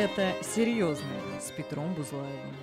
Это серьезно с Петром Бузлаевым.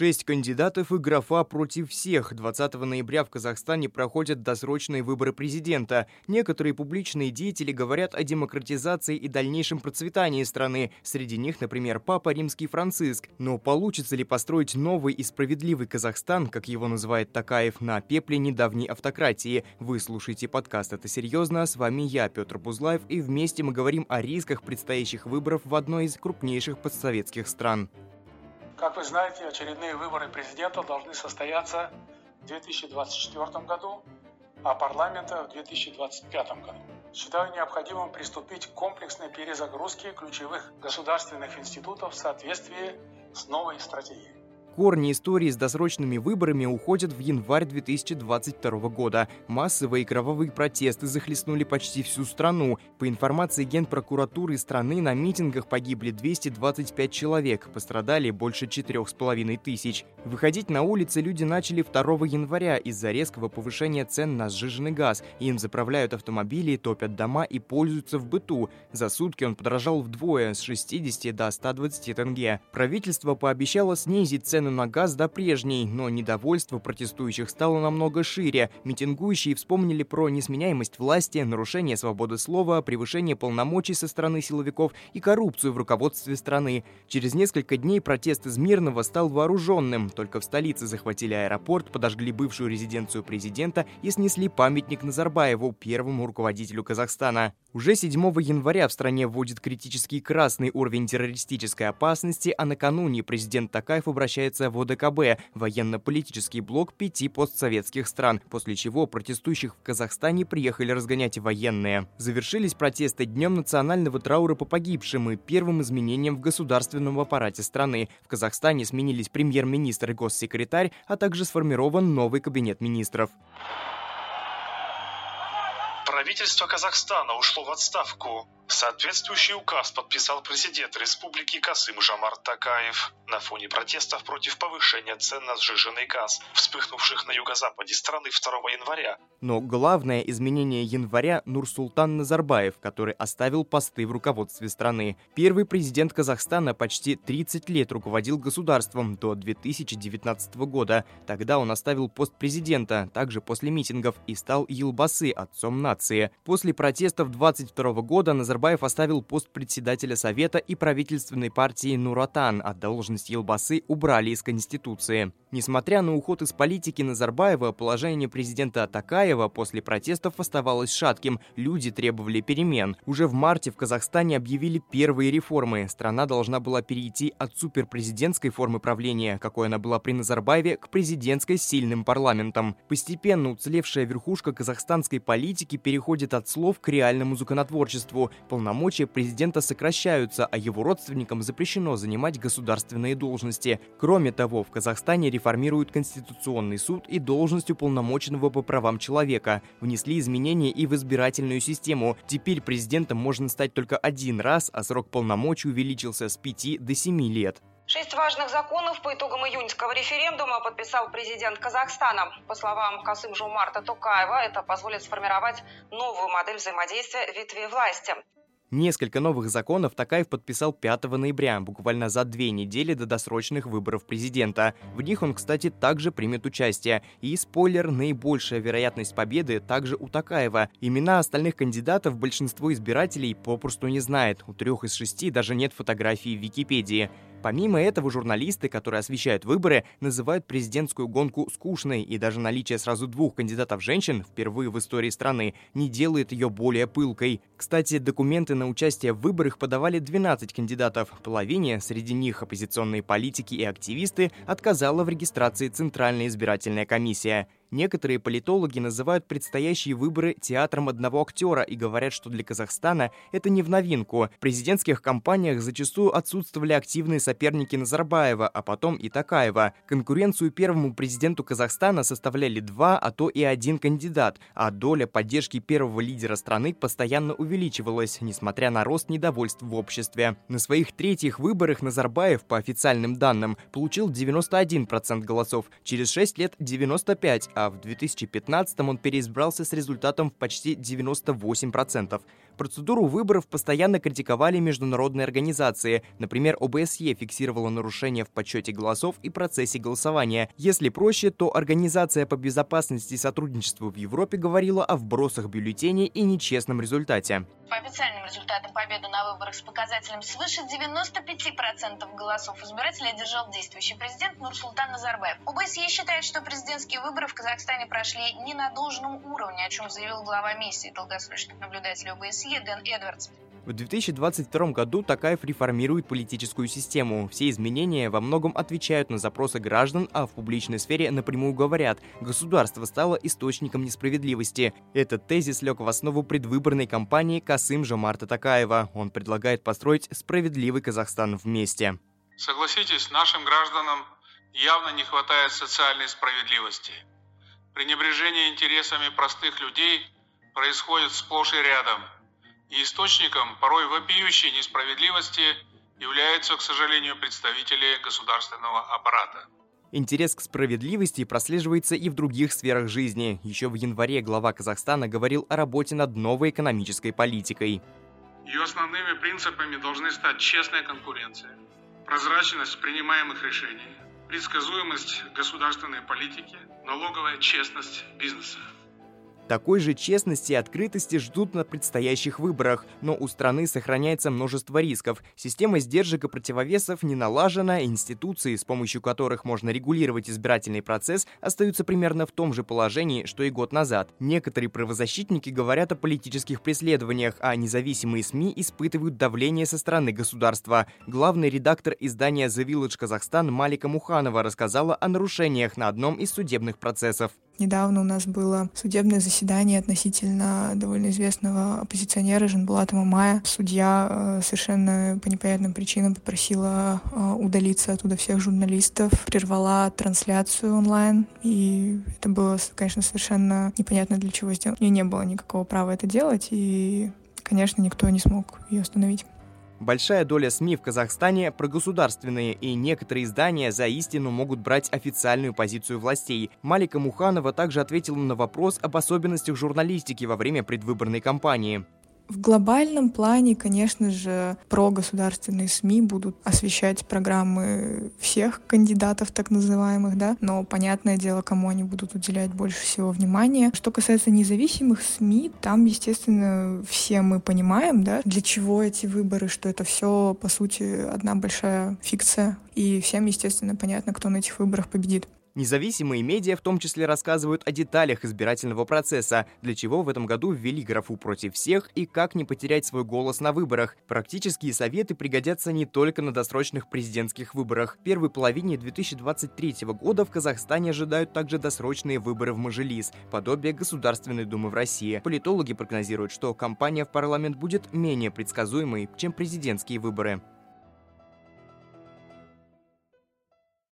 Шесть кандидатов и графа против всех. 20 ноября в Казахстане проходят досрочные выборы президента. Некоторые публичные деятели говорят о демократизации и дальнейшем процветании страны. Среди них, например, Папа Римский Франциск. Но получится ли построить новый и справедливый Казахстан, как его называет Такаев, на пепле недавней автократии? Вы слушаете подкаст «Это серьезно». С вами я, Петр Бузлаев, и вместе мы говорим о рисках предстоящих выборов в одной из крупнейших постсоветских стран. Как вы знаете, очередные выборы президента должны состояться в 2024 году, а парламента в 2025 году. Считаю необходимым приступить к комплексной перезагрузке ключевых государственных институтов в соответствии с новой стратегией. Корни истории с досрочными выборами уходят в январь 2022 года. Массовые кровавые протесты захлестнули почти всю страну. По информации Генпрокуратуры страны, на митингах погибли 225 человек, пострадали больше 4,5 тысяч. Выходить на улицы люди начали 2 января из-за резкого повышения цен на сжиженный газ. Им заправляют автомобили, топят дома и пользуются в быту. За сутки он подорожал вдвое, с 60 до 120 тенге. Правительство пообещало снизить цены цену на газ до прежней, но недовольство протестующих стало намного шире. Митингующие вспомнили про несменяемость власти, нарушение свободы слова, превышение полномочий со стороны силовиков и коррупцию в руководстве страны. Через несколько дней протест из Мирного стал вооруженным. Только в столице захватили аэропорт, подожгли бывшую резиденцию президента и снесли памятник Назарбаеву, первому руководителю Казахстана. Уже 7 января в стране вводит критический красный уровень террористической опасности, а накануне президент Такаев обращается в ОДКБ, военно-политический блок пяти постсоветских стран, после чего протестующих в Казахстане приехали разгонять военные. Завершились протесты Днем национального траура по погибшим и первым изменением в государственном аппарате страны. В Казахстане сменились премьер-министр и госсекретарь, а также сформирован новый кабинет министров. Правительство Казахстана ушло в отставку. Соответствующий указ подписал президент Республики Касым Жамарт Такаев на фоне протестов против повышения цен на сжиженный газ, вспыхнувших на юго-западе страны 2 января. Но главное изменение января – Нурсултан Назарбаев, который оставил посты в руководстве страны. Первый президент Казахстана почти 30 лет руководил государством до 2019 года. Тогда он оставил пост президента, также после митингов, и стал Елбасы, отцом нации. После протестов 22 года Назарбаев Назарбаев оставил пост председателя Совета и правительственной партии «Нуратан», а должность Елбасы убрали из Конституции. Несмотря на уход из политики Назарбаева, положение президента Атакаева после протестов оставалось шатким. Люди требовали перемен. Уже в марте в Казахстане объявили первые реформы. Страна должна была перейти от суперпрезидентской формы правления, какой она была при Назарбаеве, к президентской с сильным парламентом. Постепенно уцелевшая верхушка казахстанской политики переходит от слов к реальному законотворчеству. Полномочия президента сокращаются, а его родственникам запрещено занимать государственные должности. Кроме того, в Казахстане реформируют Конституционный суд и должность уполномоченного по правам человека. Внесли изменения и в избирательную систему. Теперь президентом можно стать только один раз, а срок полномочий увеличился с 5 до 7 лет. Шесть важных законов по итогам июньского референдума подписал президент Казахстана. По словам Касым Жумарта Тукаева, это позволит сформировать новую модель взаимодействия ветви власти. Несколько новых законов Такаев подписал 5 ноября, буквально за две недели до досрочных выборов президента. В них он, кстати, также примет участие. И, спойлер, наибольшая вероятность победы также у Такаева. Имена остальных кандидатов большинство избирателей попросту не знает. У трех из шести даже нет фотографий в Википедии. Помимо этого, журналисты, которые освещают выборы, называют президентскую гонку скучной, и даже наличие сразу двух кандидатов женщин впервые в истории страны не делает ее более пылкой. Кстати, документы на участие в выборах подавали 12 кандидатов. Половине, среди них оппозиционные политики и активисты, отказала в регистрации Центральная избирательная комиссия. Некоторые политологи называют предстоящие выборы театром одного актера и говорят, что для Казахстана это не в новинку. В президентских кампаниях зачастую отсутствовали активные соперники Назарбаева, а потом и Такаева. Конкуренцию первому президенту Казахстана составляли два, а то и один кандидат, а доля поддержки первого лидера страны постоянно увеличивалась, несмотря на рост недовольств в обществе. На своих третьих выборах Назарбаев, по официальным данным, получил 91% голосов, через 6 лет 95%, а в 2015 он переизбрался с результатом в почти 98%. Процедуру выборов постоянно критиковали международные организации. Например, ОБСЕ фиксировала нарушения в подсчете голосов и процессе голосования. Если проще, то Организация по безопасности и сотрудничеству в Европе говорила о вбросах бюллетеней и нечестном результате. По официальным результатам победы на выборах с показателем свыше 95% голосов избирателей одержал действующий президент Нурсултан Назарбаев. ОБСЕ считает, что президентские выборы в Казахстане прошли не на должном уровне, о чем заявил глава миссии долгосрочных наблюдателей ОБСЕ Дэн Эдвардс. В 2022 году Такаев реформирует политическую систему. Все изменения во многом отвечают на запросы граждан, а в публичной сфере напрямую говорят, государство стало источником несправедливости. Этот тезис лег в основу предвыборной кампании Касым Жомарта Такаева. Он предлагает построить справедливый Казахстан вместе. Согласитесь, нашим гражданам явно не хватает социальной справедливости. Пренебрежение интересами простых людей происходит сплошь и рядом – и источником порой вопиющей несправедливости являются, к сожалению, представители государственного аппарата. Интерес к справедливости прослеживается и в других сферах жизни. Еще в январе глава Казахстана говорил о работе над новой экономической политикой. Ее основными принципами должны стать честная конкуренция, прозрачность принимаемых решений, предсказуемость государственной политики, налоговая честность бизнеса. Такой же честности и открытости ждут на предстоящих выборах, но у страны сохраняется множество рисков. Система сдержек и противовесов не налажена, институции, с помощью которых можно регулировать избирательный процесс, остаются примерно в том же положении, что и год назад. Некоторые правозащитники говорят о политических преследованиях, а независимые СМИ испытывают давление со стороны государства. Главный редактор издания The Village Казахстан Малика Муханова рассказала о нарушениях на одном из судебных процессов. Недавно у нас было судебное заседание относительно довольно известного оппозиционера Жанбулата Мамая. Судья э, совершенно по непонятным причинам попросила э, удалиться оттуда всех журналистов, прервала трансляцию онлайн, и это было, конечно, совершенно непонятно для чего сделать. У нее не было никакого права это делать, и, конечно, никто не смог ее остановить. Большая доля СМИ в Казахстане прогосударственные, и некоторые издания за истину могут брать официальную позицию властей. Малика Муханова также ответила на вопрос об особенностях журналистики во время предвыборной кампании. В глобальном плане, конечно же, прогосударственные СМИ будут освещать программы всех кандидатов так называемых, да, но понятное дело, кому они будут уделять больше всего внимания. Что касается независимых СМИ, там, естественно, все мы понимаем, да, для чего эти выборы, что это все, по сути, одна большая фикция, и всем, естественно, понятно, кто на этих выборах победит. Независимые медиа в том числе рассказывают о деталях избирательного процесса, для чего в этом году ввели графу «против всех» и как не потерять свой голос на выборах. Практические советы пригодятся не только на досрочных президентских выборах. В первой половине 2023 года в Казахстане ожидают также досрочные выборы в Мажилис, подобие Государственной Думы в России. Политологи прогнозируют, что кампания в парламент будет менее предсказуемой, чем президентские выборы.